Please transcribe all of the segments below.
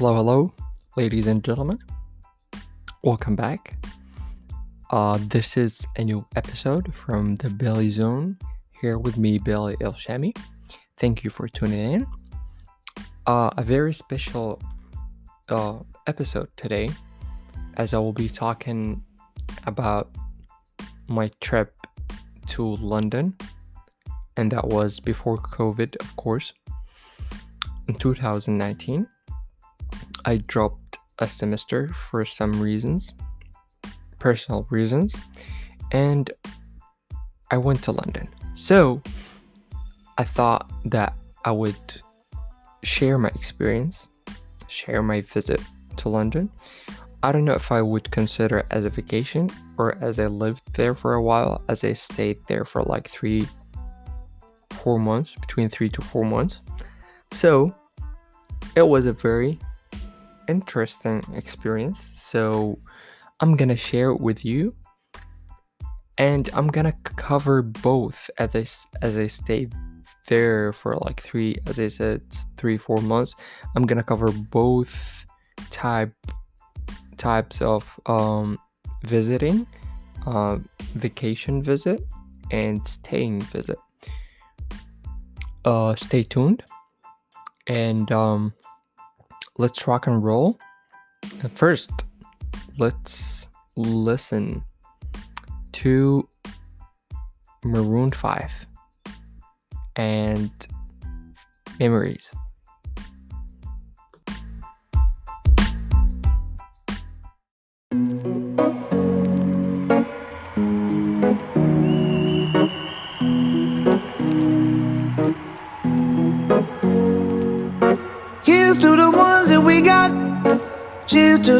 Hello, hello, ladies and gentlemen. Welcome back. Uh, this is a new episode from the Billy Zone. Here with me, Billy El Shami. Thank you for tuning in. Uh, a very special uh, episode today, as I will be talking about my trip to London, and that was before COVID, of course. In 2019, I dropped a semester for some reasons, personal reasons, and I went to London. So I thought that I would share my experience, share my visit to London. I don't know if I would consider it as a vacation or as I lived there for a while, as I stayed there for like three, four months, between three to four months. So it was a very interesting experience. So I'm gonna share it with you, and I'm gonna cover both as this as I stayed there for like three, as I said, three four months. I'm gonna cover both type types of um, visiting, uh, vacation visit, and staying visit. Uh, stay tuned, and um, let's rock and roll. First, let's listen to Maroon 5 and Memories.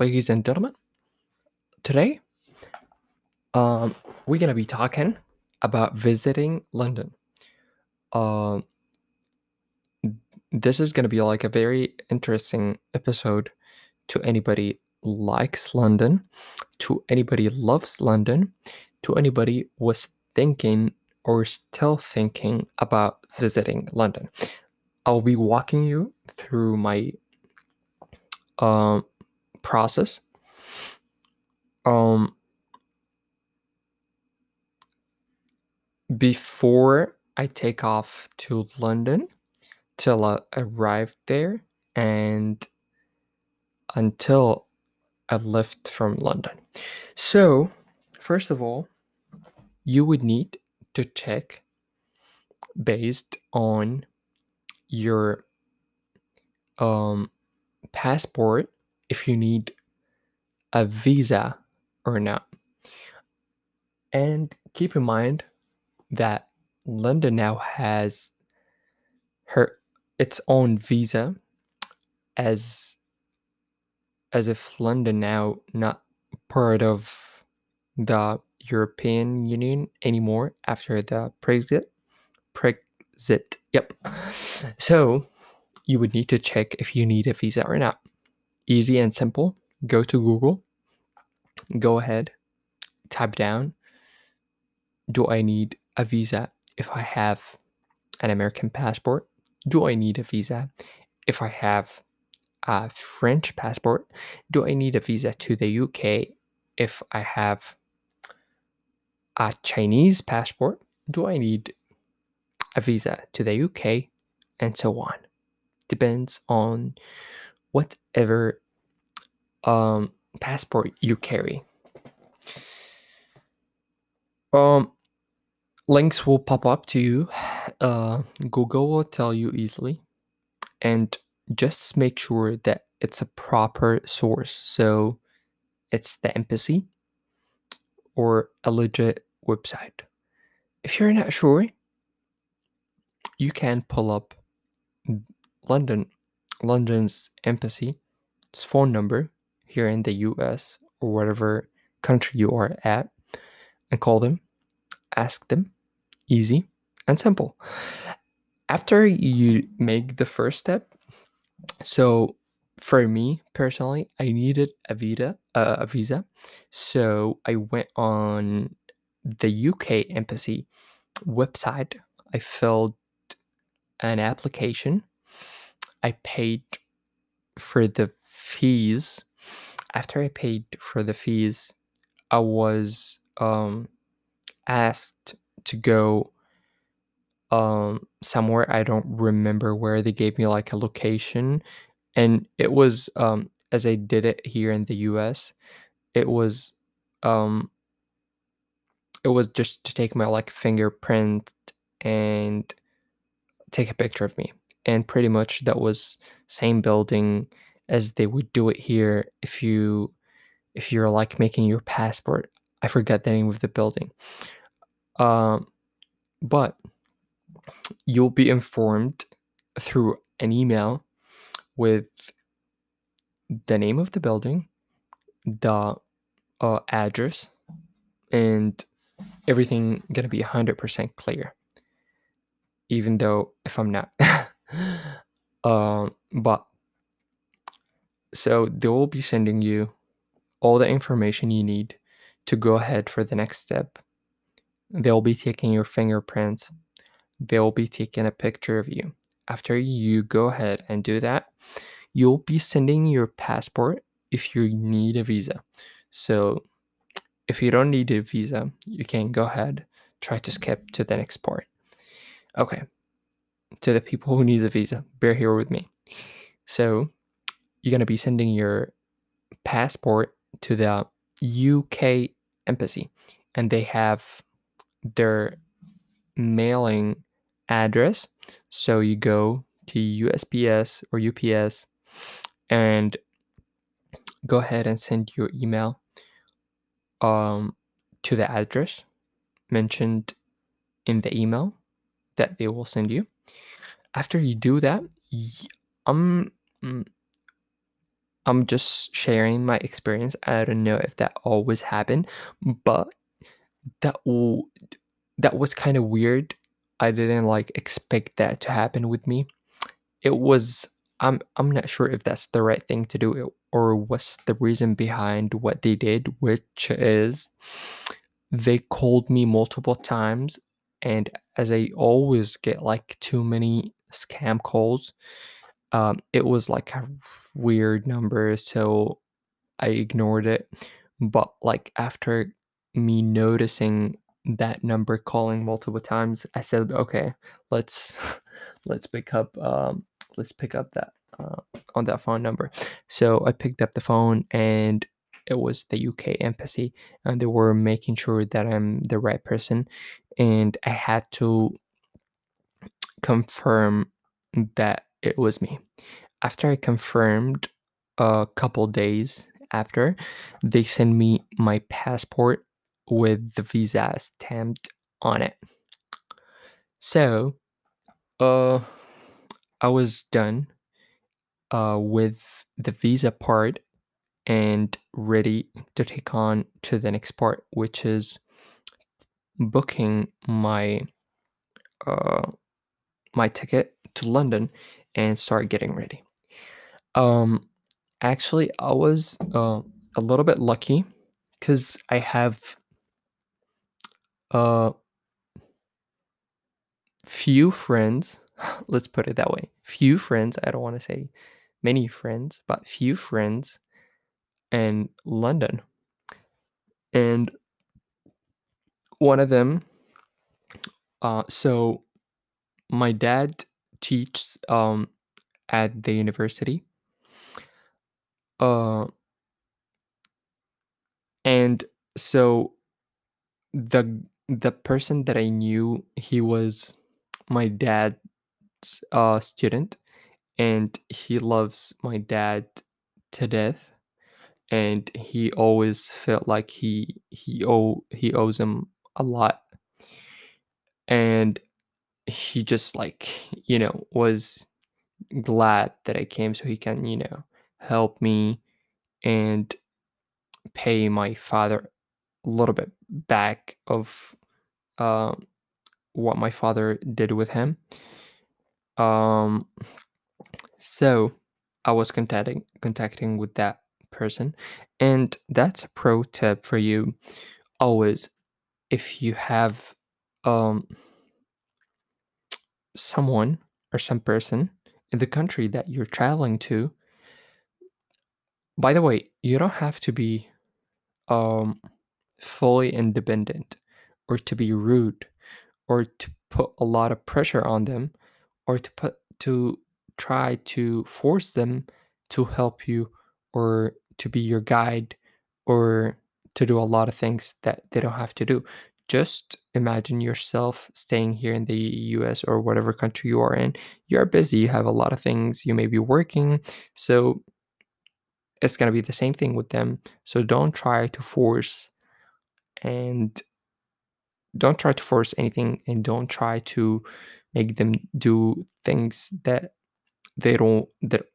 Ladies and gentlemen. Today, um, we're gonna be talking about visiting London. Um, this is gonna be like a very interesting episode to anybody likes London, to anybody loves London, to anybody was thinking or still thinking about visiting London. I'll be walking you through my um, process. Um, before I take off to London till I arrive there and until I left from London. So, first of all, you would need to check based on your um, passport if you need a visa or not. And keep in mind that London now has her its own visa as as if London now not part of the European Union anymore after the Brexit. Brexit. Yep. So you would need to check if you need a visa or not. Easy and simple. Go to Google. Go ahead. Type down. Do I need a visa if I have an American passport? Do I need a visa if I have a French passport? Do I need a visa to the UK if I have a Chinese passport? Do I need a visa to the UK? And so on. Depends on whatever um, passport you carry. Um, links will pop up to you. Uh, Google will tell you easily, and just make sure that it's a proper source. So it's the embassy or a legit website. If you're not sure, you can pull up London, London's embassy, its phone number here in the US or whatever country you are at and call them, ask them. Easy and simple. After you make the first step, so for me personally, I needed a visa, uh, a visa. So I went on the UK embassy website. I filled an application. I paid for the fees. After I paid for the fees, I was um, asked to go um, somewhere. I don't remember where they gave me like a location, and it was um, as I did it here in the U.S. It was um, it was just to take my like fingerprint and take a picture of me and pretty much that was same building as they would do it here if you if you're like making your passport i forget the name of the building um but you'll be informed through an email with the name of the building the uh, address and everything gonna be 100% clear even though if I'm not. um, but so they will be sending you all the information you need to go ahead for the next step. They'll be taking your fingerprints. They'll be taking a picture of you. After you go ahead and do that, you'll be sending your passport if you need a visa. So if you don't need a visa, you can go ahead, try to skip to the next part. Okay. To the people who need a visa, bear here with me. So you're gonna be sending your passport to the UK embassy, and they have their mailing address. So you go to USPS or UPS and go ahead and send your email um, to the address mentioned in the email that they will send you. After you do that, um, I'm just sharing my experience. I don't know if that always happened, but that w- that was kind of weird. I didn't like expect that to happen with me. It was I'm I'm not sure if that's the right thing to do or what's the reason behind what they did, which is they called me multiple times and as I always get like too many scam calls, um, it was like a weird number, so I ignored it. But like after me noticing that number calling multiple times, I said, okay, let's let's pick up um, let's pick up that uh, on that phone number. So I picked up the phone and it was the UK embassy, and they were making sure that I'm the right person, and I had to confirm that it was me. After I confirmed a couple days after, they sent me my passport with the visa stamped on it. So, uh, I was done uh, with the visa part and ready to take on to the next part, which is booking my uh, my ticket to London and start getting ready. Um, actually, I was uh, a little bit lucky because I have a few friends. Let's put it that way. Few friends. I don't want to say many friends, but few friends in London. And one of them, uh, so my dad teaches um, at the university. Uh, and so the the person that I knew, he was my dad's uh, student, and he loves my dad to death. And he always felt like he he owe he owes him a lot, and he just like you know was glad that I came so he can you know help me and pay my father a little bit back of uh, what my father did with him. Um, so I was contacting contacting with that person, and that's a pro tip for you. Always, if you have um someone or some person in the country that you're traveling to. By the way, you don't have to be um fully independent or to be rude or to put a lot of pressure on them or to put to try to force them to help you or to be your guide or to do a lot of things that they don't have to do just imagine yourself staying here in the US or whatever country you are in. You're busy, you have a lot of things, you may be working. So it's going to be the same thing with them. So don't try to force and don't try to force anything and don't try to make them do things that they don't that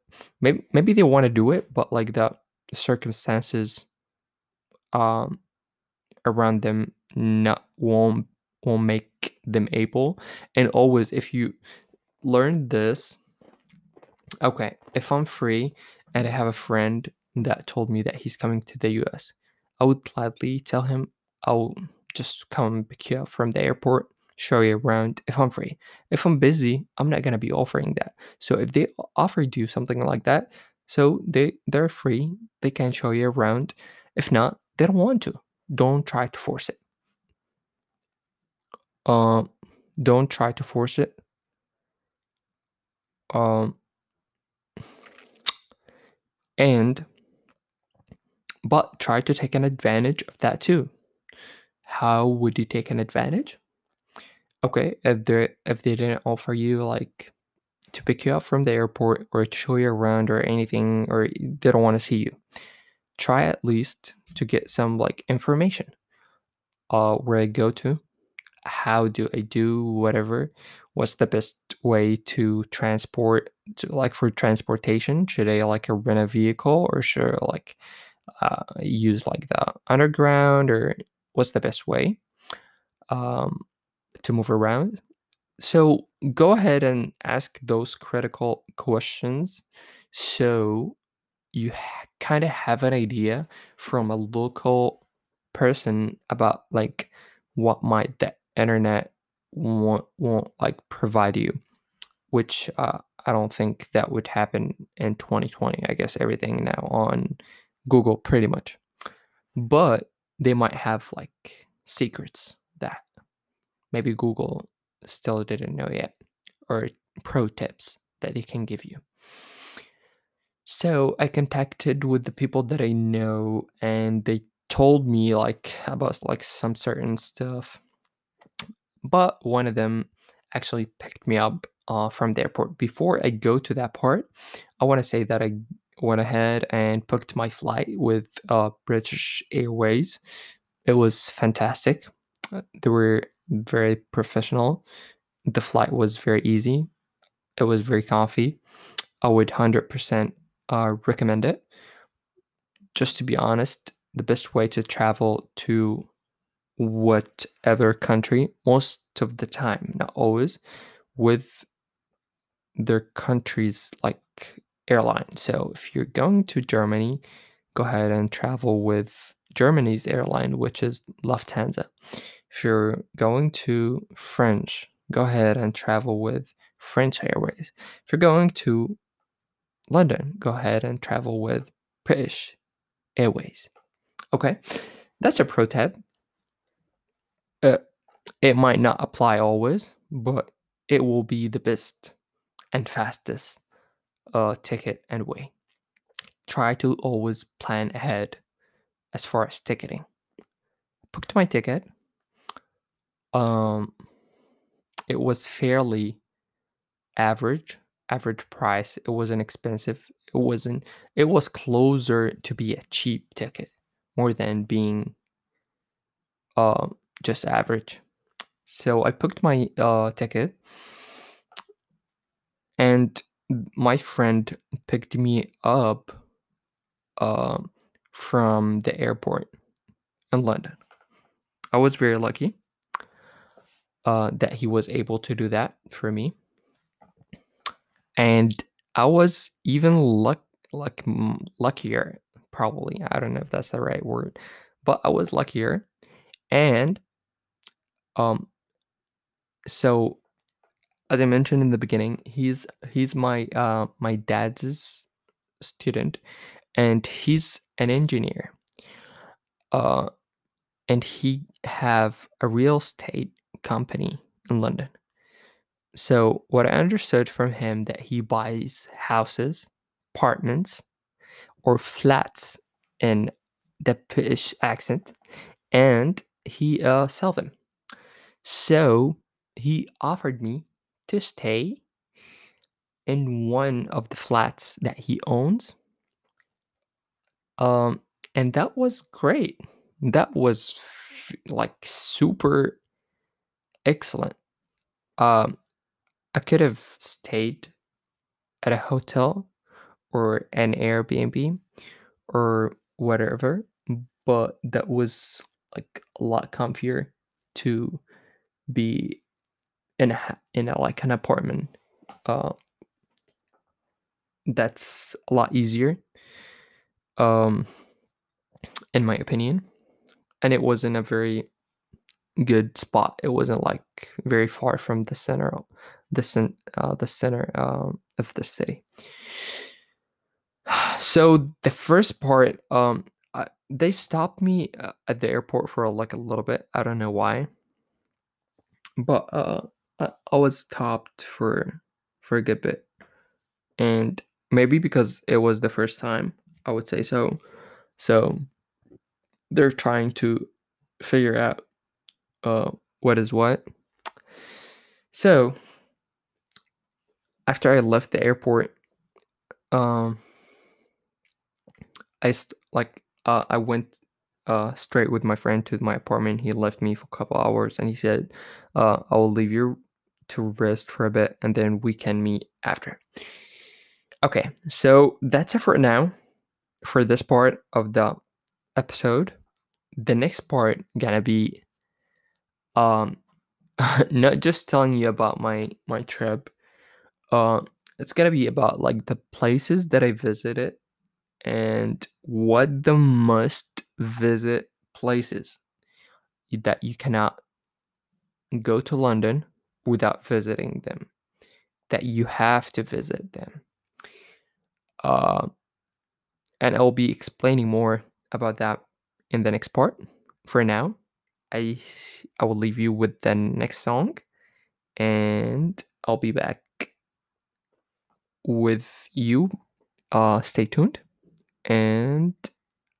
maybe maybe they want to do it but like the circumstances um around them not won't won't make them able. And always if you learn this okay if i'm free and i have a friend that told me that he's coming to the us i would gladly tell him i'll just come pick you up from the airport show you around if i'm free. If i'm busy i'm not going to be offering that. So if they offered you something like that so they they're free they can show you around. If not they don't want to. Don't try to force it um don't try to force it. Um and but try to take an advantage of that too. How would you take an advantage? Okay if they if they didn't offer you like to pick you up from the airport or to show you around or anything or they don't want to see you try at least to get some like information uh where i go to how do i do whatever what's the best way to transport to like for transportation should i like rent a vehicle or should i like uh, use like the underground or what's the best way um, to move around? So go ahead and ask those critical questions so you ha- kind of have an idea from a local person about like what might the internet won't, won't like provide you which uh, i don't think that would happen in 2020 i guess everything now on google pretty much. But they might have like secrets that maybe google still didn't know yet or pro tips that they can give you. So i contacted with the people that i know and they told me like about like some certain stuff but one of them actually picked me up uh, from the airport. Before i go to that part i want to say that i went ahead and booked my flight with uh, british airways. It was fantastic. Uh, they were very professional. The flight was very easy. It was very comfy. I would 100% uh, recommend it. Just to be honest the best way to travel to whatever country most of the time not always with their country's like airline. So if you're going to germany go ahead and travel with germany's airline which is lufthansa. If you're going to french go ahead and travel with french airways. If you're going to london go ahead and travel with british airways. Okay that's a pro tip it might not apply always, but it will be the best and fastest uh, ticket and way. Try to always plan ahead as far as ticketing. Booked my ticket. Um, it was fairly average, average price. It wasn't expensive. It wasn't. It was closer to be a cheap ticket more than being um just average. So I booked my uh, ticket, and my friend picked me up uh, from the airport in London. I was very lucky uh, that he was able to do that for me, and I was even luck luck luckier. Probably I don't know if that's the right word, but I was luckier, and um, so as I mentioned in the beginning, he's he's my uh my dad's student, and he's an engineer. Uh, and he have a real estate company in London. So what I understood from him that he buys houses, apartments, or flats in the British accent, and he uh sell them. So he offered me to stay in one of the flats that he owns. Um, and that was great. That was f- like super excellent. Um, I could have stayed at a hotel or an Airbnb or whatever, but that was like a lot comfier to be in a in a like an apartment uh that's a lot easier um in my opinion. And it was in a very good spot. It wasn't like very far from the center the cen- uh, the center um, of the city. So the first part um I, they stopped me uh, at the airport for like a little bit. I don't know why but uh, I, I was stopped for for a good bit, and maybe because it was the first time, I would say so. So they're trying to figure out uh, what is what. So after I left the airport, um, I st- like uh, I went uh, straight with my friend to my apartment. He left me for a couple hours, and he said, uh, "I will leave you to rest for a bit and then we can meet after. Okay, so that's it for now for this part of the episode. The next part gonna be um not just telling you about my my trip. Uh it's gonna be about like the places that I visited and what the must visit places that you cannot go to London without visiting them, that you have to visit them. Uh, and I'll be explaining more about that in the next part. For now, I I will leave you with the next song, and I'll be back with you. Uh, stay tuned, and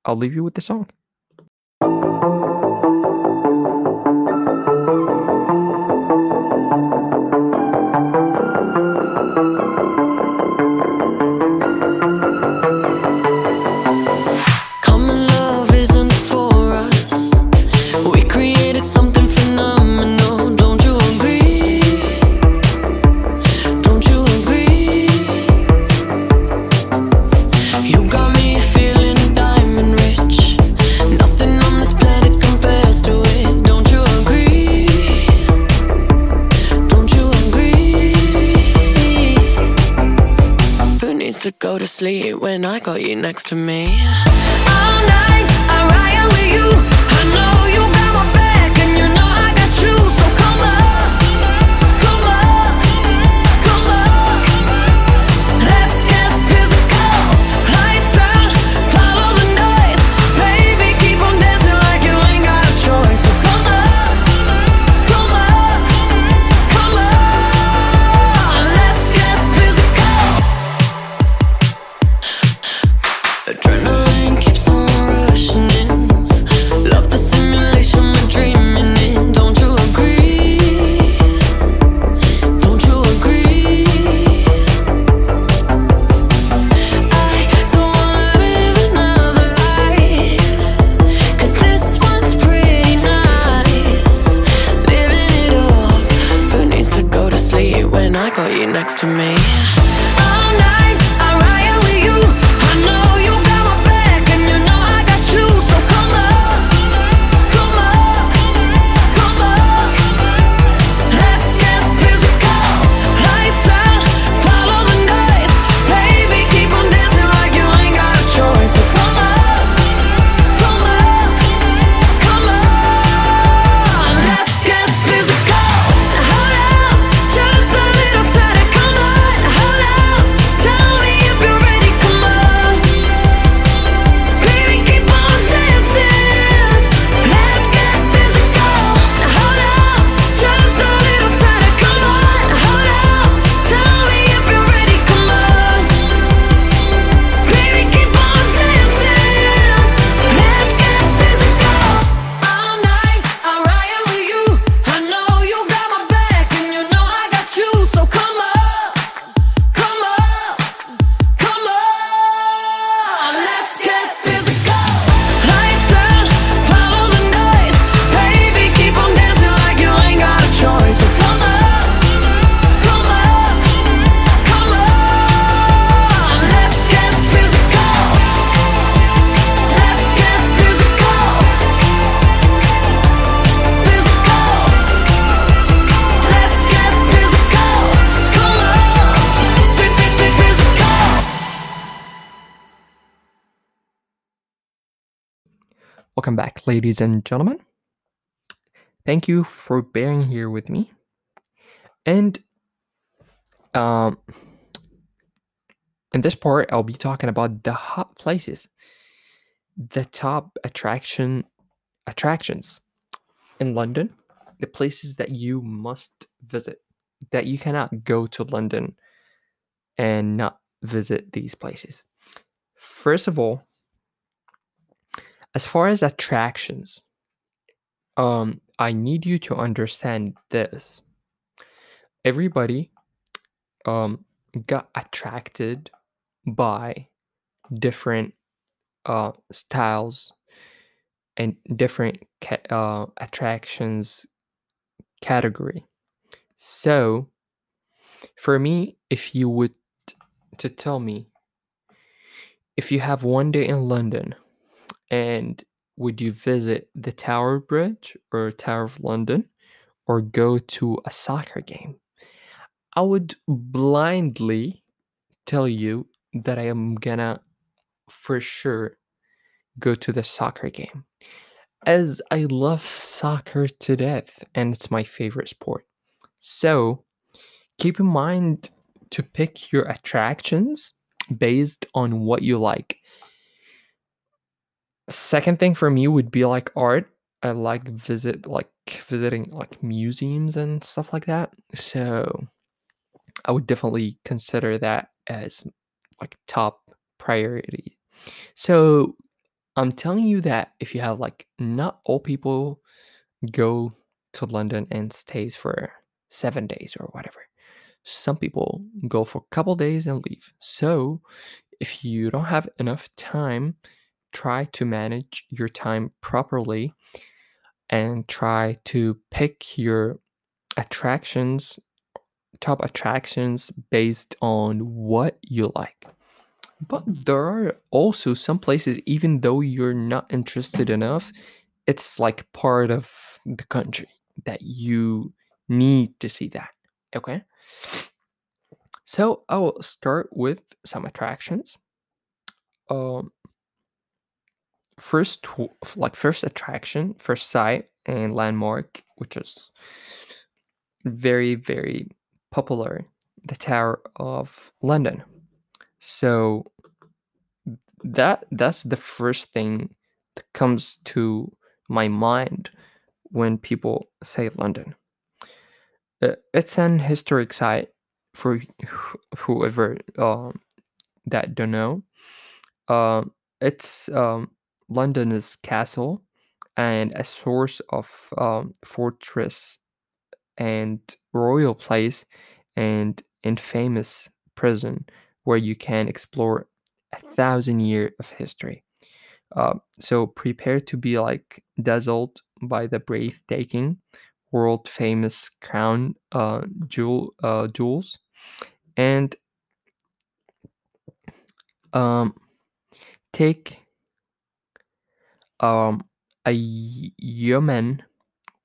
I'll leave you with the song. Sleep when I got you next to me? All night, ladies and gentlemen. Thank you for bearing here with me. And um, in this part, I'll be talking about the hot places, the top attraction attractions in London, the places that you must visit, that you cannot go to London and not visit these places. First of all, as far as attractions, um, I need you to understand this. Everybody um got attracted by different uh styles and different ca- uh attractions category So, for me, if you would to tell me if you have one day in London and would you visit the Tower Bridge or Tower of London or go to a soccer game? I would blindly tell you that I am gonna for sure go to the soccer game as I love soccer to death and it's my favorite sport. So, keep in mind to pick your attractions based on what you like. Second thing for me would be like art. I like visit like visiting like museums and stuff like that. So I would definitely consider that as like top priority. So I'm telling you that if you have like not all people go to London and stays for 7 days or whatever. Some people go for a couple days and leave. So if you don't have enough time, try to manage your time properly and try to pick your attractions top attractions based on what you like. But there are also some places, even though you're not interested enough, it's like part of the country that you need to see that. Okay. So I will start with some attractions. Um, first, like first attraction, first sight, and landmark, which is very very popular, the Tower of London. So that that's the first thing that comes to my mind when people say London. Uh, it's an historic site for whoever um, that don't know. Um, it's um, London's castle and a source of um, fortress and royal place and infamous prison where you can explore a thousand year of history. Uh, so prepare to be like dazzled by the breathtaking, world famous crown uh, jewel uh, jewels, and um, take um, a Yeoman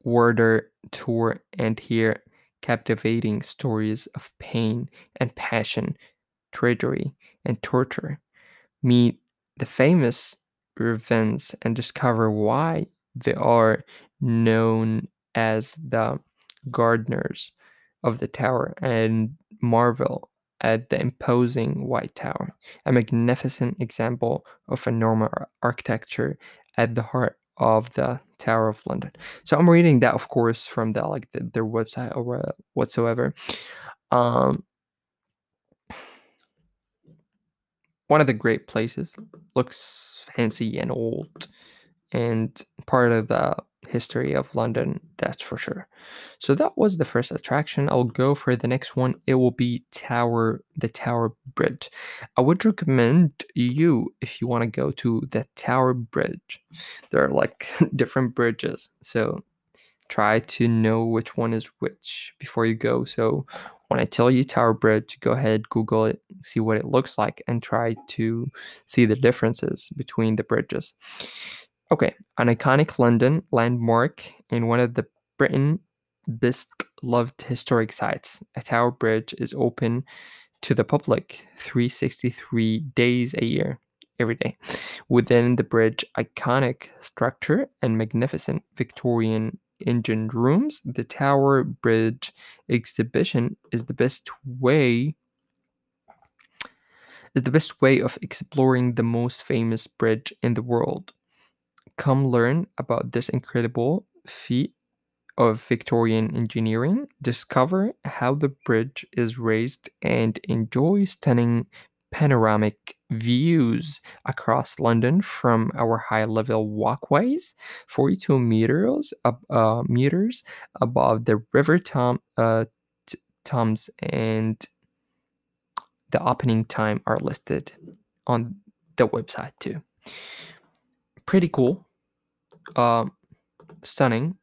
Warder tour and hear captivating stories of pain and passion, treachery and torture. Meet the famous events and discover why they are known as the gardeners of the tower and marvel at the imposing White Tower, a magnificent example of a Norman architecture at the heart of the Tower of London. So I'm reading that, of course, from the like the, their website or whatsoever. Um, one of the great places looks fancy and old, and part of the history of London, that's for sure. So that was the first attraction. I'll go for the next one. It will be Tower, the Tower Bridge. I would recommend you if you want to go to the Tower Bridge. There are like different bridges, so try to know which one is which before you go. So when I tell you Tower Bridge, go ahead, Google it, see what it looks like, and try to see the differences between the bridges. Okay, an iconic London landmark in one of the Britain best loved historic sites. A tower bridge is open to the public 363 days a year, every day. Within the bridge, iconic structure and magnificent Victorian engine rooms, the Tower Bridge exhibition is the best way is the best way of exploring the most famous bridge in the world. Come learn about this incredible feat of Victorian engineering, discover how the bridge is raised, and enjoy stunning panoramic views across London from our high level walkways, 42 meters, ab- uh, meters above the River Tom, uh, Thames, and the opening time are listed on the website too. Pretty cool, um, stunning.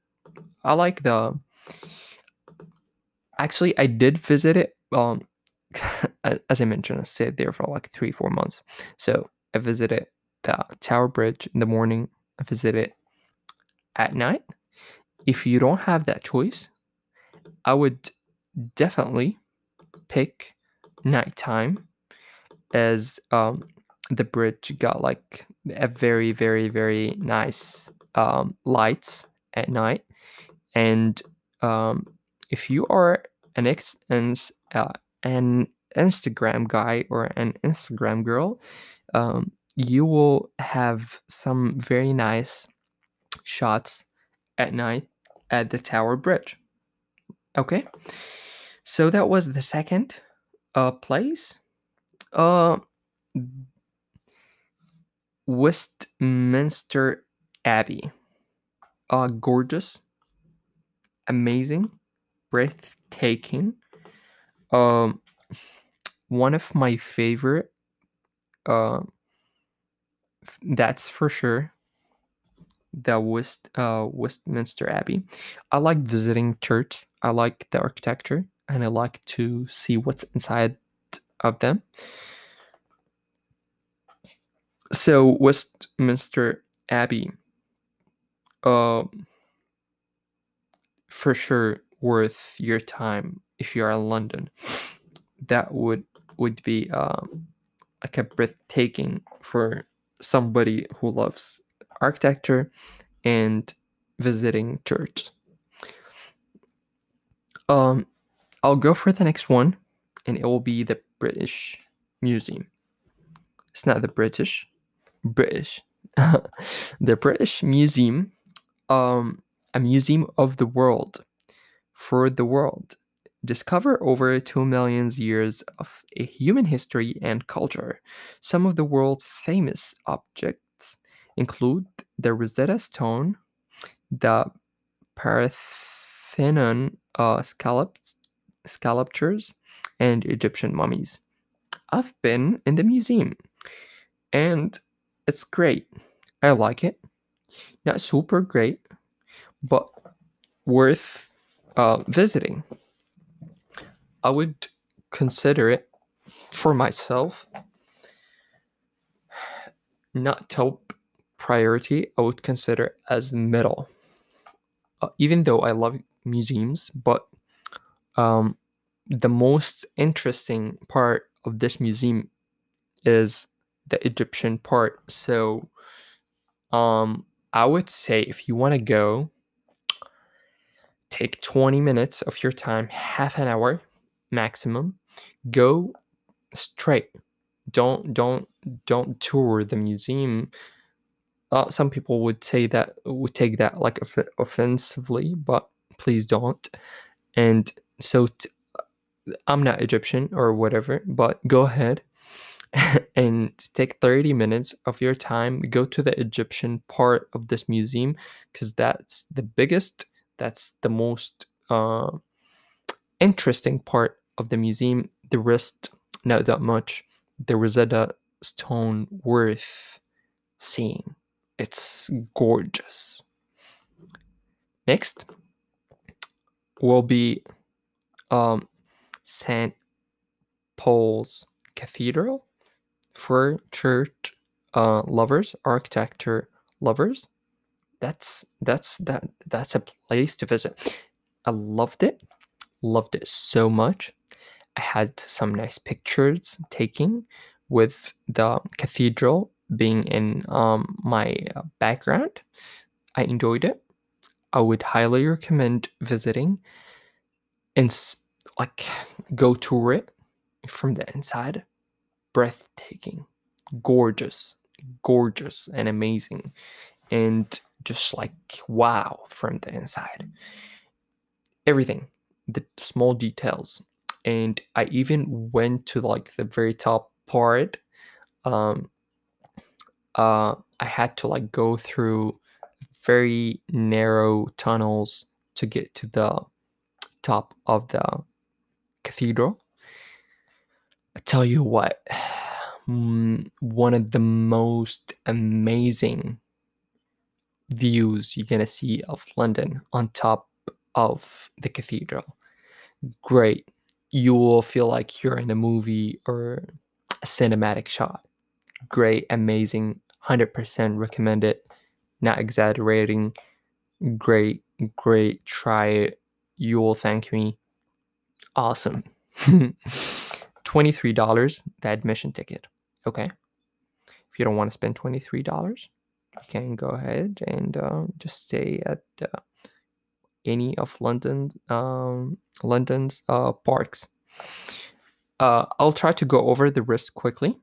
I like the actually I did visit it. Um, as I mentioned, I stayed there for like three, four months. So I visited the Tower Bridge in the morning. I visited at night. If you don't have that choice, I would definitely pick nighttime as um, the bridge got like a very very very nice um, lights at night. And um, if you are an ex uh, an instagram guy or an instagram girl um, you will have some very nice shots at night at the tower bridge. Okay? So that was the second uh, place. Uh, Westminster Abbey. Uh, gorgeous, amazing, breathtaking. Um, one of my favorite. Uh, that's for sure. The West uh, Westminster Abbey. I like visiting church. I like the architecture, and I like to see what's inside of them. So Westminster Abbey, uh, for sure worth your time if you are in London. That would would be um, like a breathtaking for somebody who loves architecture and visiting church. Um, I'll go for the next one, and it will be the British Museum. It's not the British, British. the British Museum, um, a museum of the world for the world. Discover over 2 million years of human history and culture. Some of the world famous objects include the Rosetta Stone, the Parthenon uh, scallops, sculptures, and Egyptian mummies. I've been in the museum and it's great. I like it. Not super great, but worth uh, visiting. I would consider it for myself not top priority. I would consider as middle. Uh, even though I love museums, but um, the most interesting part of this museum is the Egyptian part. So um I would say if you want to go take 20 minutes of your time, half an hour maximum, go straight. Don't don't don't tour the museum. Uh, some people would say that would take that like off- offensively, but please don't. And so I'm not Egyptian or whatever, but go ahead and take 30 minutes of your time go to the egyptian part of this museum because that's the biggest that's the most uh, interesting part of the museum the rest not that much the rosetta stone worth seeing. It's gorgeous. Next will be um, st paul's cathedral for church uh, lovers, architecture lovers, that's that's that that's a place to visit. I loved it, loved it so much. I had some nice pictures taking with the cathedral being in um, my uh, background. I enjoyed it. I would highly recommend visiting and like go tour it from the inside breathtaking, gorgeous, gorgeous, and amazing, and just like wow from the inside. Everything, the small details, and I even went to like the very top part. Um, uh, I had to like go through very narrow tunnels to get to the top of the cathedral. Tell you what, mm, one of the most amazing views you're gonna see of London on top of the cathedral. great. You will feel like you're in a movie or a cinematic shot. Great, amazing, 100% recommend it. Not exaggerating. Great, great. Try it. You will thank me. Awesome. $23, the admission ticket. Okay. If you don't want to spend $23, you can go ahead and uh, just stay at uh, any of London, um, London's uh, parks. Uh, I'll try to go over the rest quickly.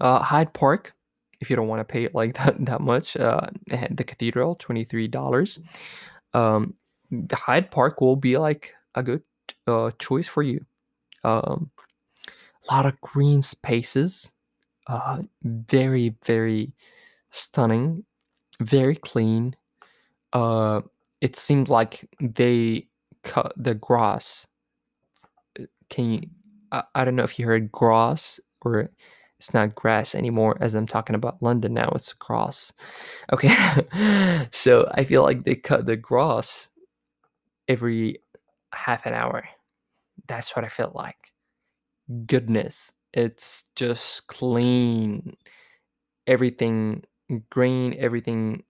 Uh, Hyde Park, if you don't want to pay it like that that much, uh, the Cathedral, twenty three dollars. Um, the Hyde Park will be like a good uh, choice for you. Um, a lot of green spaces, uh, very very stunning, very clean. Uh, it seems like they cut the grass. Can you? I, I don't know if you heard grass or it's not grass anymore. As I'm talking about London now, it's grass. Okay, so I feel like they cut the grass every half an hour. That's what I felt like. Goodness, it's just clean. Everything green, everything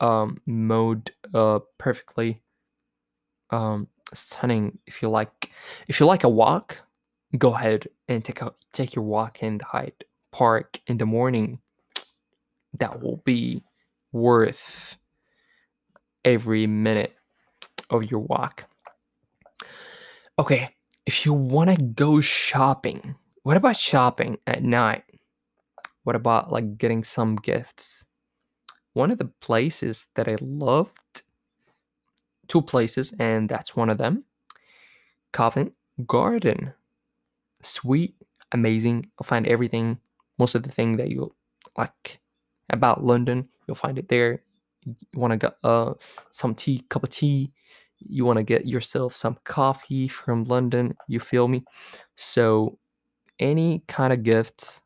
um mowed uh perfectly. Um stunning. If you like if you like a walk, go ahead and take a take your walk in the Hyde Park in the morning. That will be worth every minute of your walk. Okay, if you want to go shopping, what about shopping at night? What about like getting some gifts? One of the places that I loved, two places, and that's one of them Covent Garden. Sweet, amazing. You'll find everything, most of the thing that you like about London, you'll find it there. You want to get uh, some tea, cup of tea. You want to get yourself some coffee from London. You feel me? So, any kind of gifts.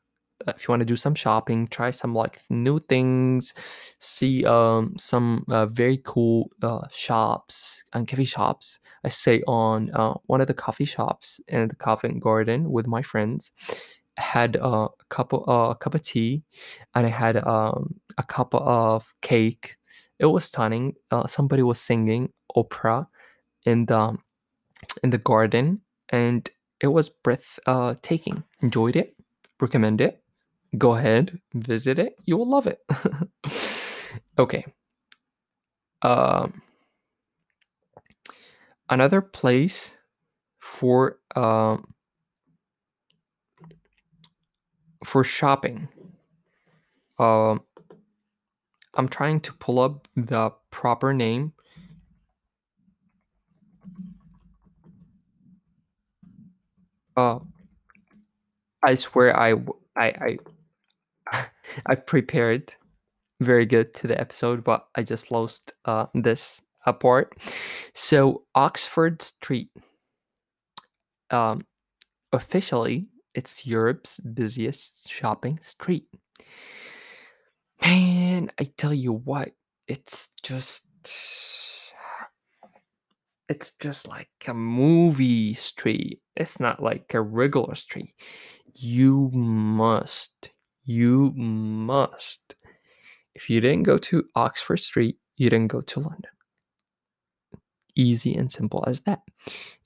uh, If you want to do some shopping, try some like new things, see um some uh, very cool uh, shops and coffee shops. I say on uh, one of the coffee shops in the Covent Garden with my friends. I had uh, a cup of uh, a cup of tea, and I had um, a cup of cake. It was stunning. Uh, somebody was singing opera in the in the garden, and it was breath uh, taking. Enjoyed it. Recommend it. Go ahead, visit it. You will love it. okay. Um, another place for um, for shopping. Um, I'm trying to pull up the proper name. Uh, I swear I I I prepared very good to the episode, but I just lost uh, this uh, part. So Oxford Street, um, officially, it's Europe's busiest shopping street. Man, I tell you what, it's just it's just like a movie street. It's not like a regular street. You must, you must. If you didn't go to Oxford Street, you didn't go to London. Easy and simple as that.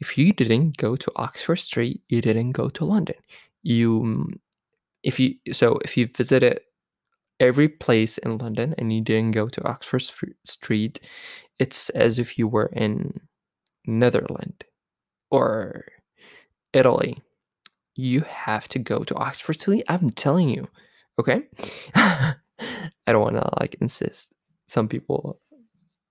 If you didn't go to Oxford Street, you didn't go to London. You, if you, so if you visited every place in London and you didn't go to Oxford Street, it's as if you were in Netherlands or Italy. You have to go to Oxford Street. I'm telling you. Okay. I don't want to like insist. Some people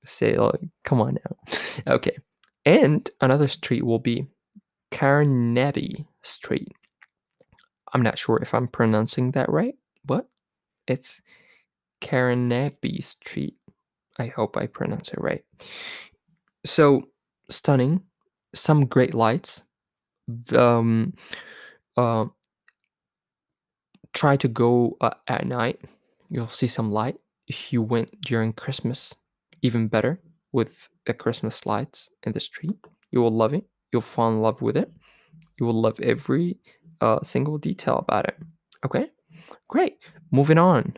say like, "Come on now." Okay. And another street will be Carnaby Street. I'm not sure if I'm pronouncing that right, but it's Carnaby Street. I hope I pronounce it right. So stunning, some great lights. Um, uh, try to go uh, at night. You'll see some light. If you went during Christmas, even better with the Christmas lights in the street. You will love it. you'll fall in love with it. You will love every uh, single detail about it. Okay, great. Moving on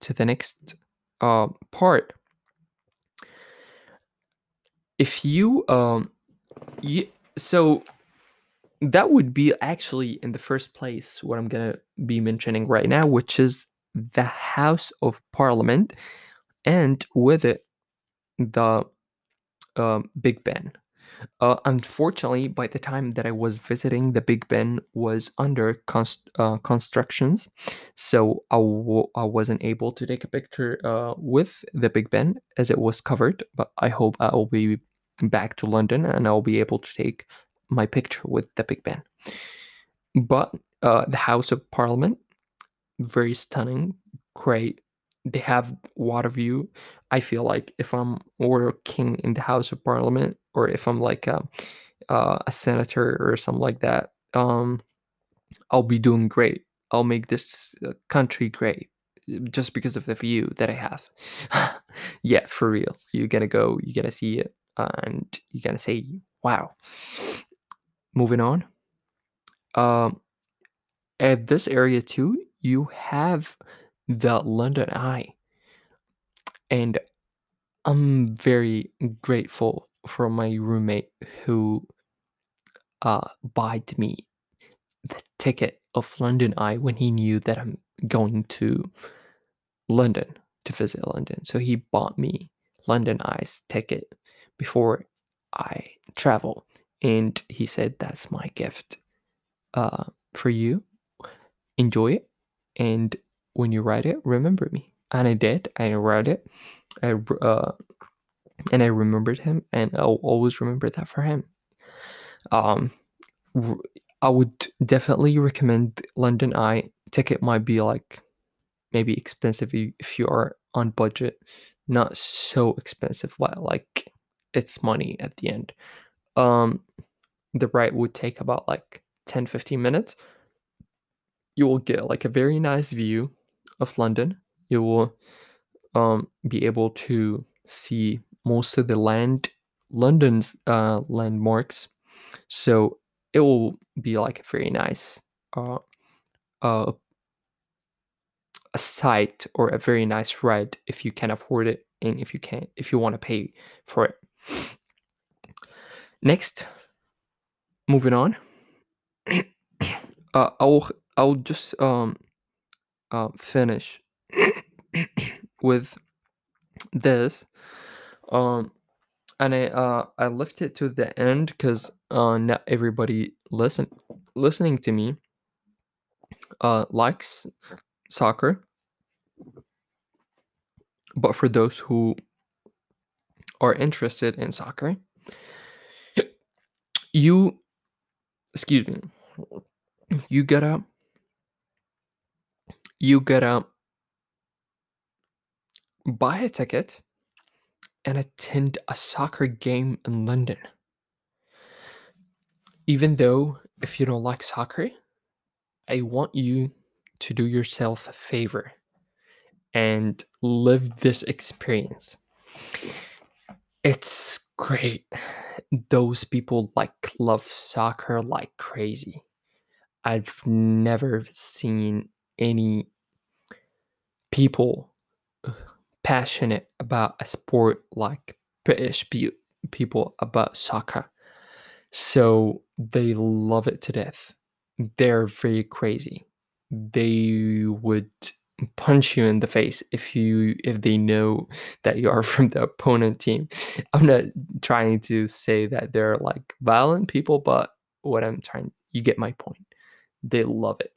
to the next uh, part. If you um, you, so that would be actually in the first place what I'm gonna be mentioning right now, which is the House of Parliament, and with it the um, Big Ben. Uh, unfortunately, by the time that I was visiting, the Big Ben was under const- uh, constructions, so I w- I wasn't able to take a picture uh, with the Big Ben as it was covered. But I hope I will be back to London and I'll be able to take my picture with the Big Ben. But uh, the House of Parliament, very stunning, great. They have water view. I feel like if I'm working in the House of Parliament, or if I'm like a, uh, a senator or something like that, um, I'll be doing great. I'll make this uh, country great just because of the view that I have. yeah, for real. You're gonna go, you're gonna see it, and you're gonna say, wow. Moving on. Um, at this area too, you have the London Eye. And I'm very grateful for my roommate who uh bought me the ticket of London Eye when he knew that I'm going to London to visit London. So he bought me London Eye's ticket before I travel. And he said that's my gift uh for you. Enjoy it. And when you write it, remember me. And I did. I read it. I uh, and I remembered him, and I'll always remember that for him. Um, I would definitely recommend London Eye. Ticket might be like maybe expensive if you, are on budget, not so expensive. li- Like it's money at the end. Um, the ride would take about like 10 15 minutes you will get like a very nice view of London. You will um, be able to see most of the land, London's uh, landmarks. So it will be like a very nice uh, uh, a site or a very nice ride if you can afford it and if you can if you want to pay for it. Next, moving on. uh, I'll I'll just um uh, finish with this. Um, and I uh I left it to the end because uh not everybody listen listening to me uh likes soccer. But for those who are interested in soccer, you excuse me, you gotta you gotta buy a ticket and attend a soccer game in London. Even though if you don't like soccer, I want you to do yourself a favor and live this experience. It's great. Those people like love soccer like crazy. I've never seen any people passionate about a sport like British people about soccer. So they love it to death. They're very crazy. They would punch you in the face if you if they know that you are from the opponent team. I'm not trying to say that they're like violent people, but what I'm trying you get my point. They love it.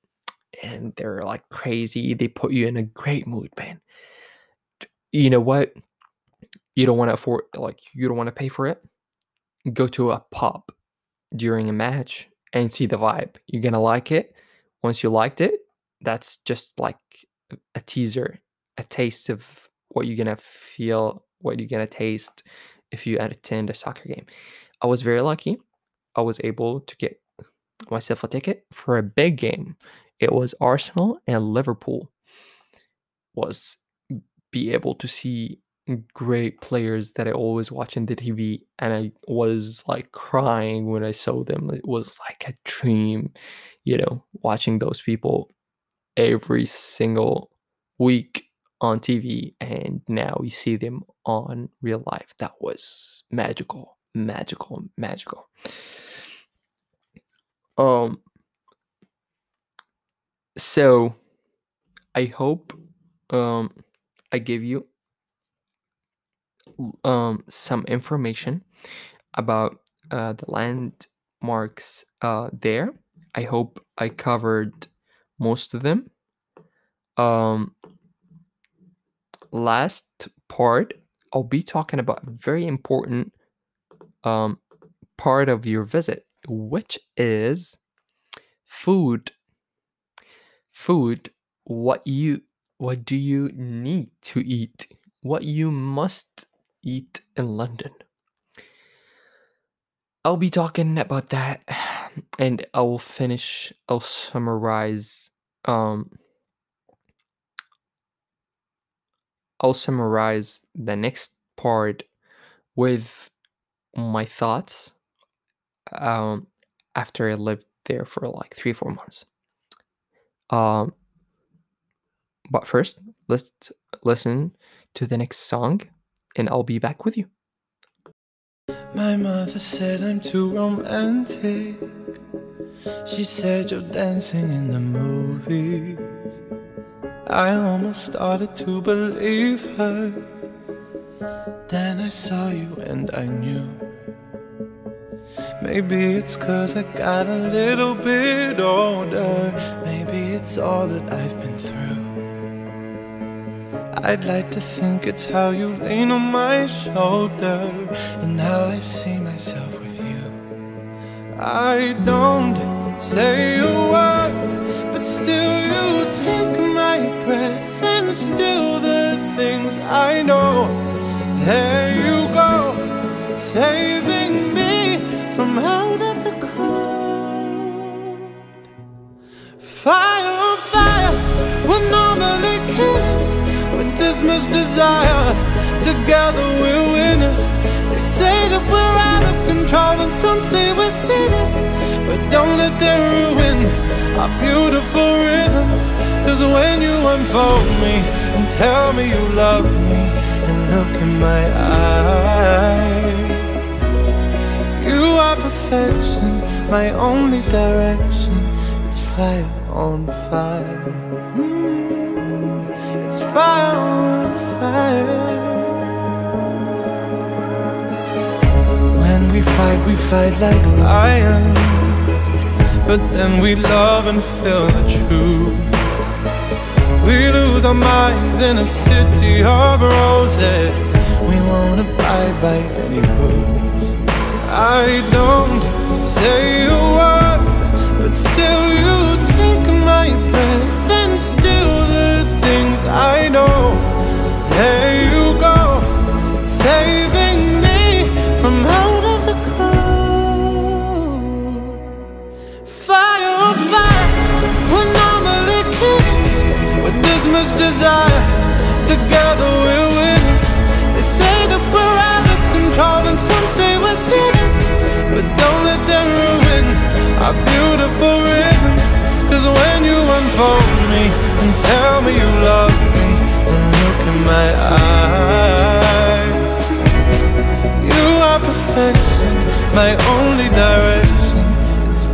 And they're like crazy. They put you in a great mood, man. You know what? You don't want to afford like you don't want to pay for it. Go to a pub during a match and see the vibe. You're gonna like it. Once you liked it, that's just like a- teaser, a taste of what you're gonna feel, what you're gonna taste if you attend a soccer game. I was very lucky. I was able to get myself a ticket for a big game. It was Arsenal and Liverpool. Was be able to see great players that I always watch in the TV, and I was like crying when I saw them. It was like a dream, you know, watching those people every single week on TV, and now you see them on real life. That was magical, magical, magical. Um, so I hope um I give you um some information about uh, the landmarks uh there. I hope I covered most of them. Um, last part, I'll be talking about a very important um part of your visit, which is food. Food. What you what do you need to eat? What you must eat in London. I'll be talking about that and I'll finish I'll summarize um I'll summarize the next part with my thoughts um after I lived there for like 3 4 months. Um but first, let's listen to the next song and I'll be back with you. My mother said I'm too romantic. She said you're dancing in the movies. I almost started to believe her. Then I saw you and I knew. Maybe it's cause I got a little bit older. Maybe it's all that I've been through. I'd like to think it's how you lean on my shoulder and how I see myself with you. I don't say a word, but still you take my breath and still the things I know. There you go, saving me from out of the cold. Fire on fire will normally kill us much desire. Together we're winners. They say that we're out of control, and some say we're sinners. But don't let them ruin our beautiful rhythms. Cause when you unfold me and tell me you love me, and look in my eyes. You are perfection, my only direction. It's fire on fire. Hmm. Fire. When we fight, we fight like lions. But then we love and feel the truth. We lose our minds in a city of roses. We won't abide by any rules. I don't say a word, but still you take my breath, I know. There you go, saving me from out of the cold. Fire on fire, we're normally kids with this much desire. Together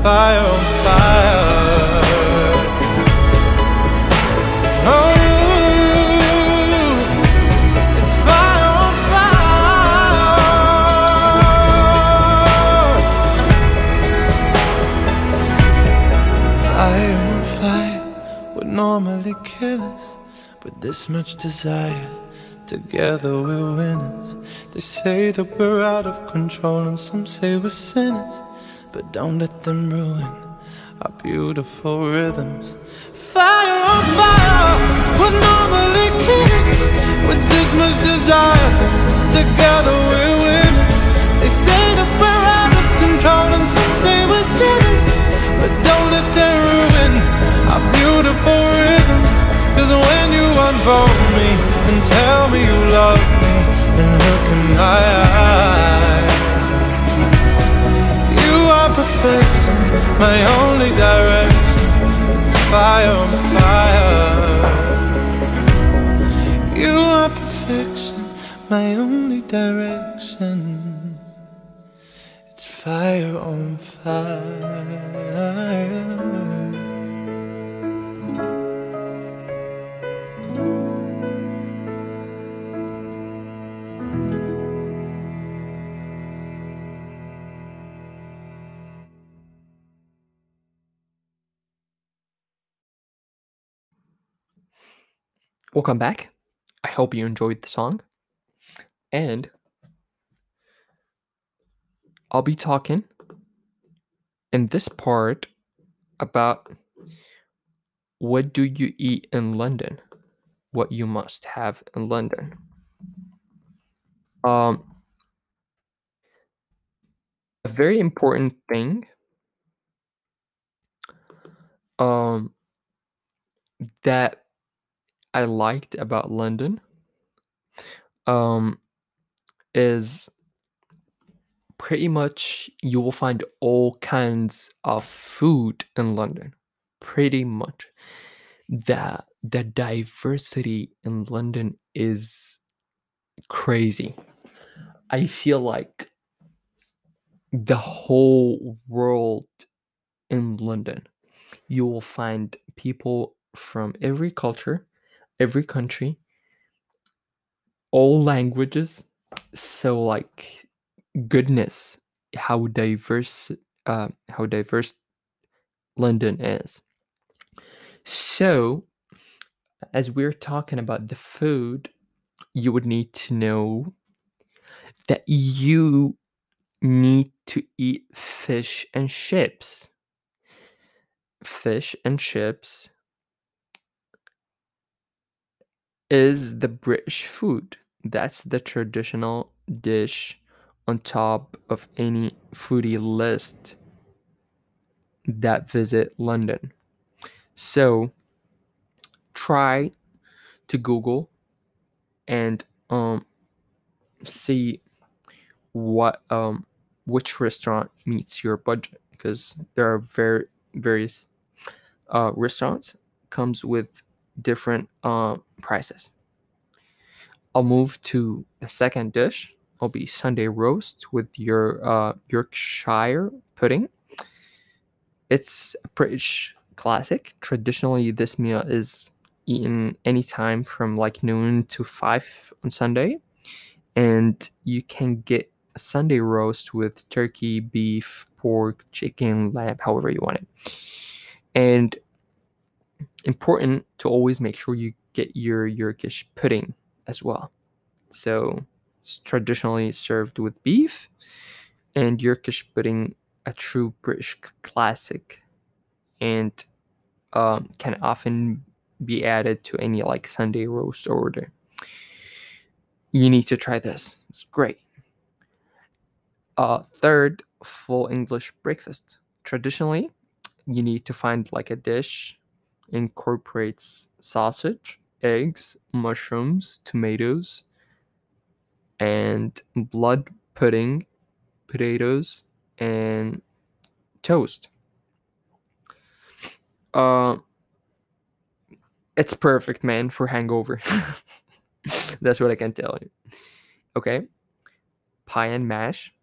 fire on fire. Oh, it's fire on fire. Fire on fire would normally kill us, but this much desire. Together we're winners. They say that we're out of control, and some say we're sinners. But don't let them ruin our beautiful rhythms. Fire on fire, we're normally kids with this much desire. Together we're winners. They say that we're out of control, and some say we're sinners. But don't let them ruin our beautiful rhythms. Cause when you unfold me and tell me you love me, high. You perfection, my only direction. It's fire on fire. You are perfection, my only direction. It's fire on fire. Welcome back. I hope you enjoyed the song. And I'll be talking in this part about what do you eat in London? What you must have in London. Um a very important thing um that I liked about London um is pretty much you will find all kinds of food in London. Pretty much. The the diversity in London is crazy. I feel like the whole world in London, you will find people from every culture, every country, all languages. So like goodness, how diverse uh, how diverse London is. So as we're talking about the food, you would need to know that you need to eat fish and chips. Fish and chips is the British food. That's the traditional dish on top of any foodie list that visit London. So try to Google and um see what um which restaurant meets your budget because there are very various uh restaurants comes with different uh, prices. I'll move to the second dish. It'll be Sunday roast with your uh, Yorkshire pudding. It's a British classic. Traditionally, this meal is eaten anytime from like noon to five on Sunday, and you can get a Sunday roast with turkey, beef, pork, chicken, lamb, however you want it. And important to always make sure you get your Yorkish pudding as well. So it's traditionally served with beef, and Yorkish pudding, a true British classic, and um, can often be added to any like Sunday roast order. You need to try this. It's great. Uh, third, full English breakfast. Traditionally, you need to find like a dish incorporates sausage, eggs, mushrooms, tomatoes, and blood pudding, potatoes, and toast. Uh, it's perfect, man, for hangover. That's what I can tell you. Okay, pie and mash.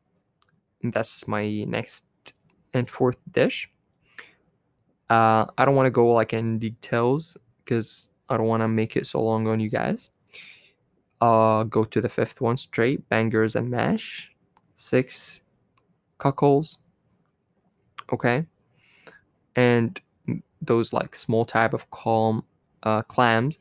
That's my next and fourth dish. Uh, I don't want to go like in details because I don't want to make it so long on you guys. Uh, go to the fifth one straight bangers and mash. Six cockles. Okay, and those like small type of calm uh, clams,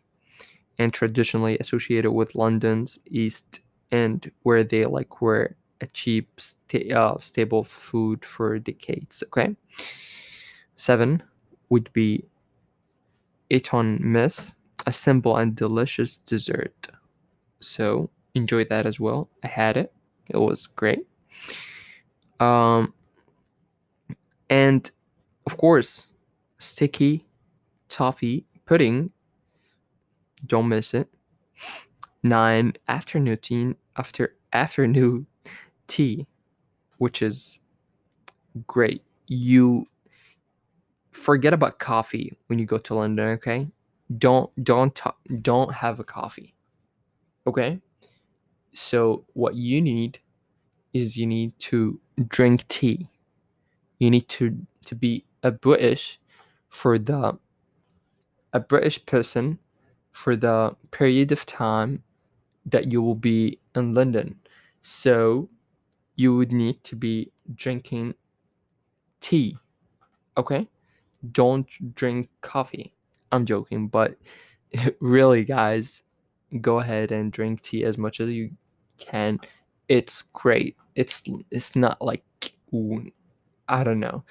and traditionally associated with London's East End, where they like were a cheap sta- uh, stable food for decades. Okay, seven would be Eton Mess, a simple and delicious dessert. So enjoy that as well. I had it. It was great. Um and of course, sticky toffee pudding. Don't miss it. Nine afternoon tea after afternoon tea, which is great. You forget about coffee when you go to London, okay? Don't don't don't have a coffee. Okay? So what you need is you need to drink tea. You need to to be a British for the a British person for the period of time that you will be in London. So you would need to be drinking tea. Okay? Don't drink coffee. I'm joking, but really, guys, go ahead and drink tea as much as you can. It's great. It's it's not like I don't know.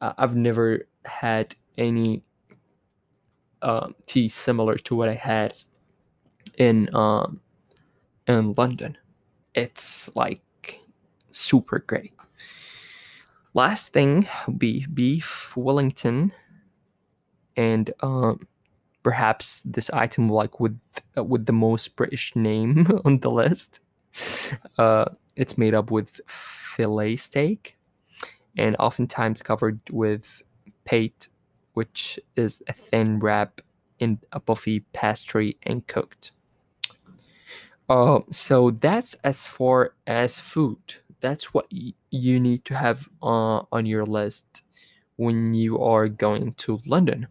I've never had any um, tea similar to what I had in um, in London. It's like super great. Last thing would be beef Wellington, and um, perhaps this item like with uh, with the most British name on the list. Uh, it's made up with fillet steak, and oftentimes covered with pate, which is a thin wrap in a buffy pastry and cooked. Uh, so that's as far as food. That's what y- you need to have uh, on your list when you are going to London.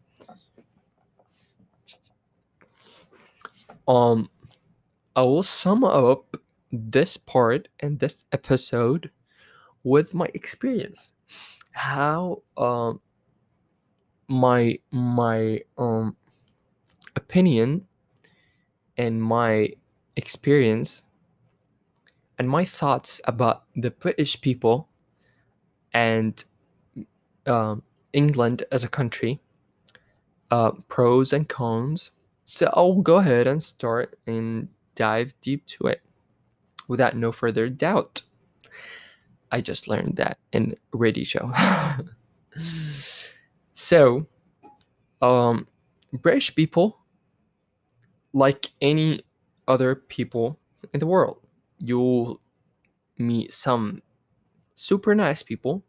Um, I will sum up this part and this episode with my experience. How um my my um opinion and my experience and my thoughts about the British people and um, England as a country, uh, pros and cons. So I'll go ahead and start and dive deep to it without no further doubt. I just learned that in radio show. so, um, British people, like any other people in the world, you'll meet some super nice people,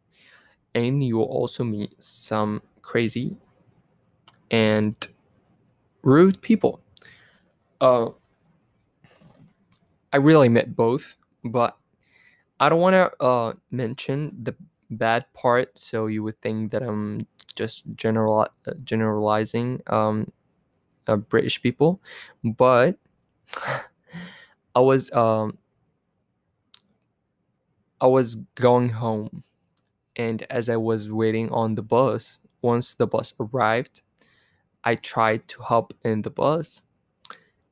and you'll also meet some crazy and rude people. Uh, I really met both, but I don't want to uh, mention the bad part, so you would think that I'm just general uh, generalizing um, uh, British people, but I was um, I was going home, and as I was waiting on the bus, once the bus arrived, I tried to hop in the bus,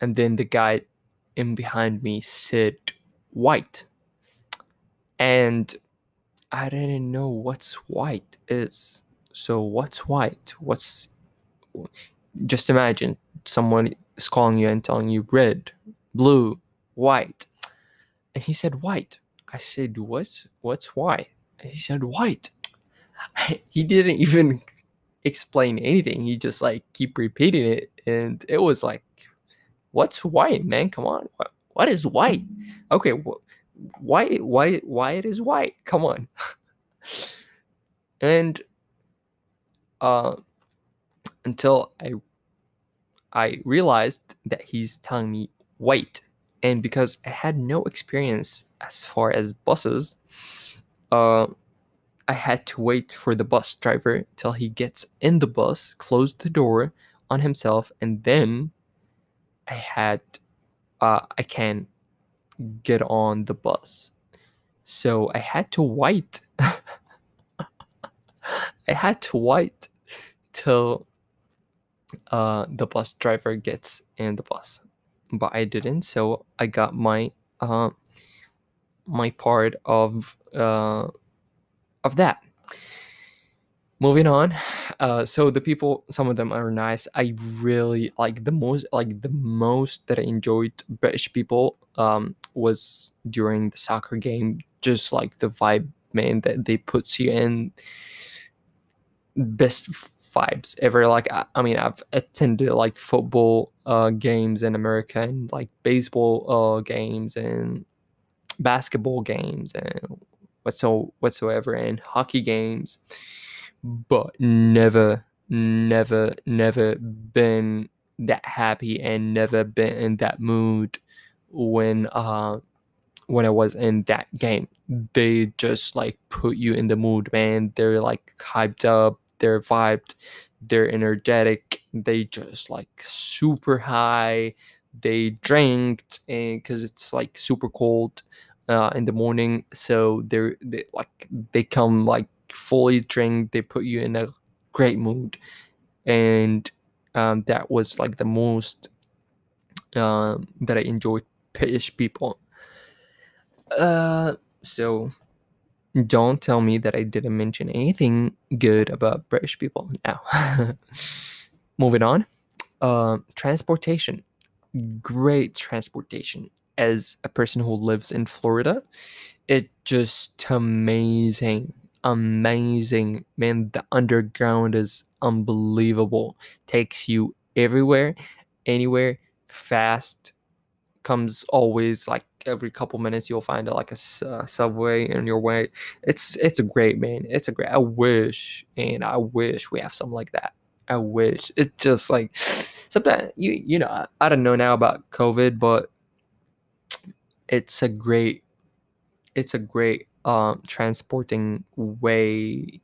and then the guy in behind me said white, and I didn't know what's white is. So what's white? What's just imagine someone is calling you and telling you red, blue, white. And he said white. I said, What's what's white? He said white. he didn't even explain anything. He just like keep repeating it. And it was like, What's white, man? Come on. What, what is white? Okay, wh- white, white, white is white. Come on. and uh until I I realized that he's telling me white, And because I had no experience as far as buses, uh, I had to wait for the bus driver till he gets in the bus, close the door on himself, and then I had uh, I can get on the bus. So I had to wait. I had to wait till uh, the bus driver gets in the bus, but I didn't. So I got my uh, my part of uh, of that. Moving on, uh, so the people, some of them are nice. I really like the most, like the most that I enjoyed British people um, was during the soccer game. Just like the vibe, man, that they puts you in best vibes ever. Like I, I mean, I've attended like football uh, games in America and like baseball uh, games and basketball games and whatso whatsoever and hockey games, but never, never, never been that happy and never been in that mood when uh when I was in that game. They just like put you in the mood, man. They're like hyped up, they're vibed, they're energetic, they just like super high. They drank and because it's like super cold uh, in the morning, so they're they like they come like fully drink. They put you in a great mood, and um, that was like the most um, that I enjoyed British people. Uh, so don't tell me that I didn't mention anything good about British people. Now, moving on. Uh, transportation, great transportation. As a person who lives in Florida, it just amazing, amazing. Man, the underground is unbelievable. Takes you everywhere, anywhere, fast. Comes always like every couple minutes you'll find like a uh, subway in your way it's it's a great man it's a great i wish and i wish we have something like that i wish it just like sometimes you you know I, I don't know now about covid but it's a great it's a great um transporting way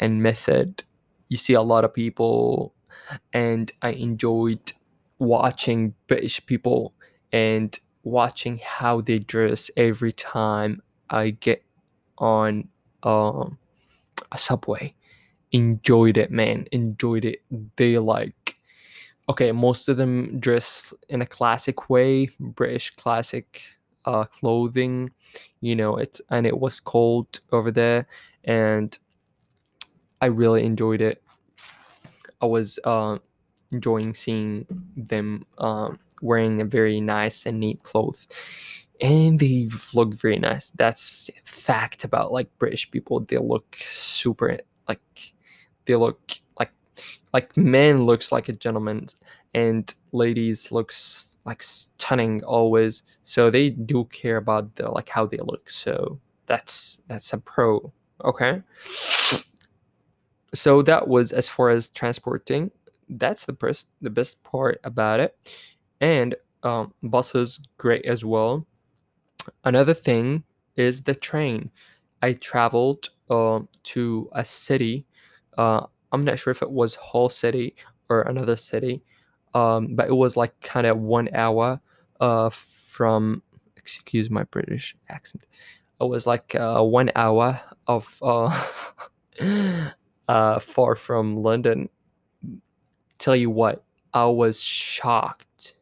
and method you see a lot of people and i enjoyed watching british people and watching how they dress every time I get on um, a subway. Enjoyed it, man. Enjoyed it. They like, okay, most of them dress in a classic way, British classic uh, clothing. You know, it's and it was cold over there, and I really enjoyed it. I was uh, enjoying seeing them um, wearing a very nice and neat clothes and they look very nice that's fact about like british people they look super like they look like like men looks like a gentleman and ladies looks like stunning always. So they do care about the like how they look. So that's that's a pro. Okay. So that was as far as transporting. That's the best the best part about it. And um, buses great as well. Another thing is the train. I traveled um, to a city uh, i'm not sure if it was Hull city or another city um, but it was like kind of one hour uh, from excuse my british accent. It was like uh, one hour of uh, uh, far from london. Tell you what i was shocked.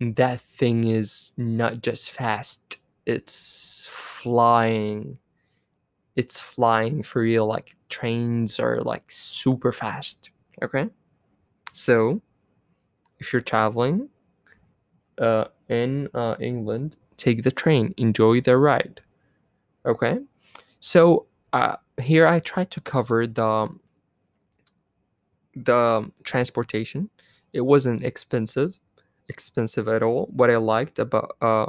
That thing is not just fast it's flying. It's flying for real like trains are like super fast. Okay? So if you're traveling uh, in uh, england take the train enjoy the ride okay? So uh, here i tried to cover the the transportation. It wasn't expensive expensive at all. What i liked about uh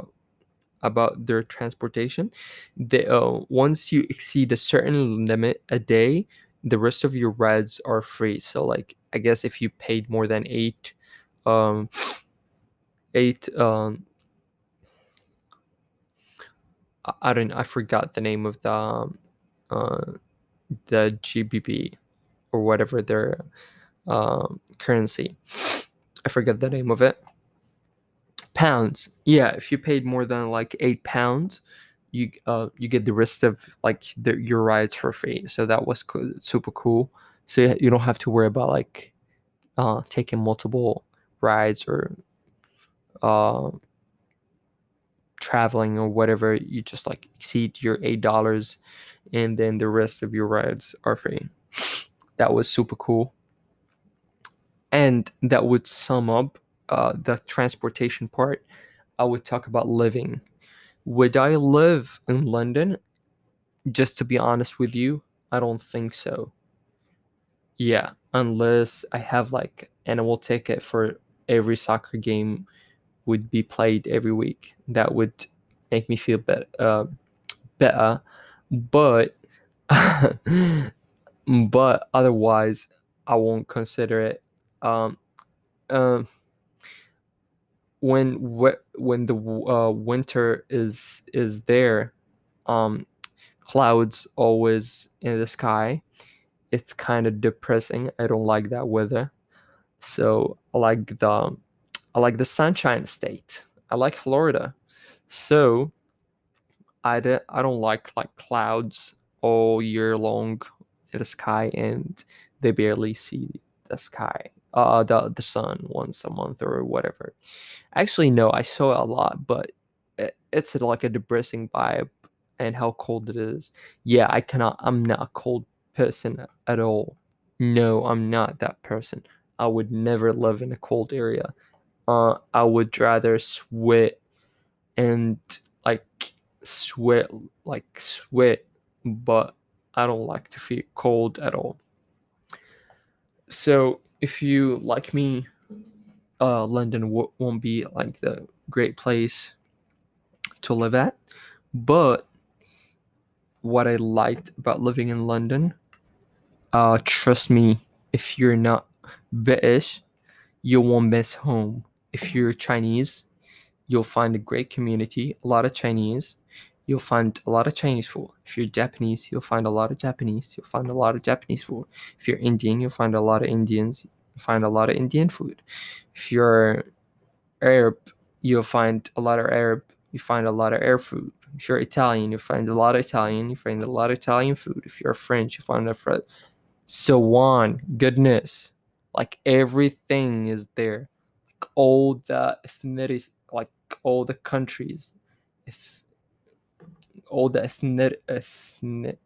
about their transportation they uh once you exceed a certain limit a day the rest of your rides are free. So like i guess if you paid more than eight um eight um I- i don't i forgot the name of the um, uh the gbp or whatever their um currency. I forget the name of it. Pounds. Yeah if you paid more than like eight pounds you uh you get the rest of like the, your rides for free. So that was cool, super cool. So you- you don't have to worry about like uh taking multiple rides or uh traveling or whatever you just like exceed your eight dollars and then the rest of your rides are free. That was super cool. And that would sum up uh, the transportation part. I would talk about living. Would i live in london? Just to be honest with you i don't think so. Yeah unless i have like annual ticket for every soccer game would be played every week that would make me feel better. Uh, better, but but otherwise, I won't consider it. Um, um, when wh- when the uh, winter is is there, um, clouds always in the sky. It's kind of depressing. I don't like that weather. So I like the I like the sunshine state. I like Florida. So I I don't like like clouds all year long in the sky and they barely see the sky uh the the sun once a month or whatever actually no i saw it a lot but it, it's like a depressing vibe and how cold it is yeah i cannot i'm not a cold person at all no i'm not that person i would never live in a cold area. Uh i would rather sweat and like sweat like sweat but i don't like to feel cold at all. So if you like me uh london w- won't be like the great place to live at but what i liked about living in london uh trust me if you're not british you won't miss home if you're chinese you'll find a great community a lot of chinese you'll find a lot of chinese food if you're japanese you'll find a lot of japanese you'll find a lot of japanese food if you're indian you'll find a lot of indians You find a lot of Indian food. If you're Arab, you'll find a lot of Arab. You find a lot of Arab food. If you're Italian, you find a lot of Italian. You find a lot of Italian food. If you're French, you find a French. So on. Goodness, like everything is there. Like all the ethnicities, like all the countries, if all the ethnic, ethnic.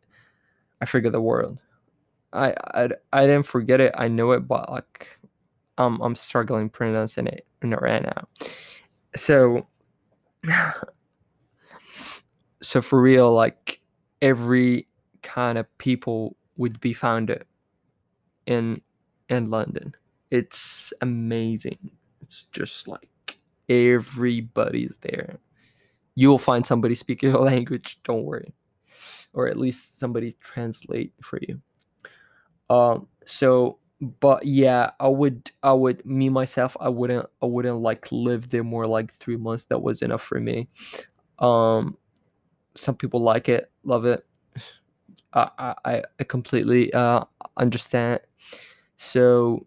I forget the word. I, I I didn't forget it. I know it, but like, um, I'm struggling pronouncing it right now. So, so for real, like every kind of people would be found in in London. It's amazing. It's just like everybody's there. You'll find somebody speaking your language. Don't worry, or at least somebody translate for you um so but yeah i would i would me myself i wouldn't i wouldn't like live there more like three months that was enough for me um some people like it love it i i, I completely uh understand so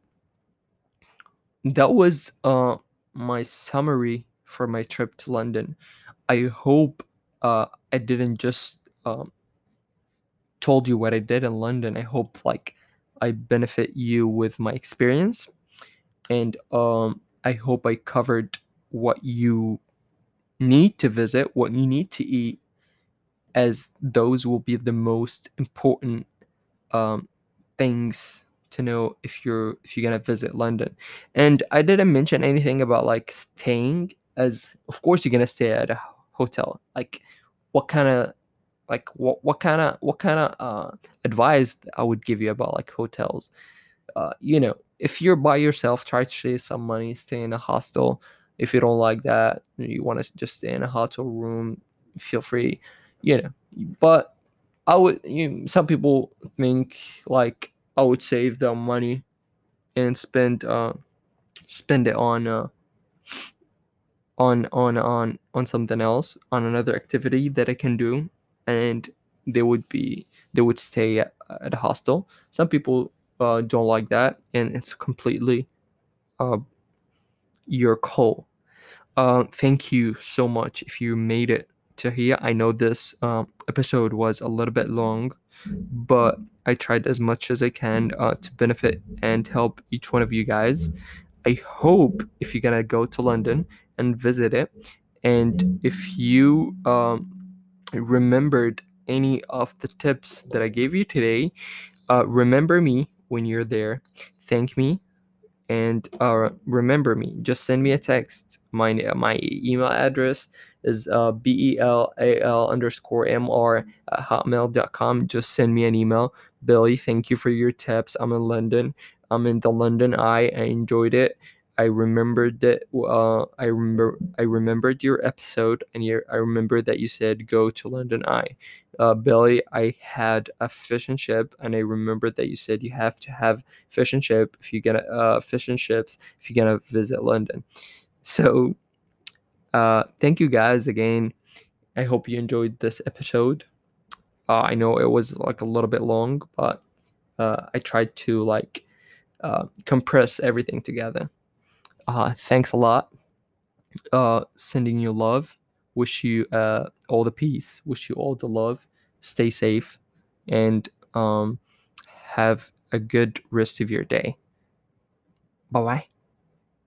that was uh my summary for my trip to london i hope uh i didn't just um told you what i did in london i hope like I benefit you with my experience. And um, I hope I covered what you need to visit, what you need to eat, as those will be the most important um, things to know if you're if you're gonna visit London. And I didn't mention anything about like staying, as of course you're gonna stay at a hotel. Like, what kind of like what what kind of what kind of uh, advice I would give you about like hotels. Uh, you know, if you're by yourself, try to save some money, stay in a hostel. If you don't like that, you want to just stay in a hotel room, feel free. You know, but I would. You some people think like I would save the money and spend uh spend it on uh on on on on something else on another activity that I can do and they would be they would stay at, at a hostel. Some people uh, don't like that, and it's completely uh, your call. Uh, thank you so much if you made it to here. I know this um, episode was a little bit long, but I tried as much as I can uh, to benefit and help each one of you guys. I hope if you're gonna go to London and visit it, and if you um, remembered any of the tips that I gave you today, uh, remember me when you're there. Thank me and uh, remember me. Just send me a text. My my email address is uh, b e l a l underscore m r at hotmail.com. Just send me an email. Billy, thank you for your tips. I'm in London. I'm in the London Eye. I enjoyed it. I remembered that uh, I remember I remembered your episode, and your, I remember that you said go to London Eye. Uh, Billy, I had a fish and chip, and I remembered that you said you have to have fish and chip if you get a uh, fish and chips if you're gonna visit London. So, uh, thank you guys again. I hope you enjoyed this episode. Uh, I know it was like a little bit long, but uh, I tried to like uh, compress everything together. Uh, thanks a lot. Uh, sending you love. Wish you uh, all the peace. Wish you all the love. Stay safe, and um, have a good rest of your day. Bye bye.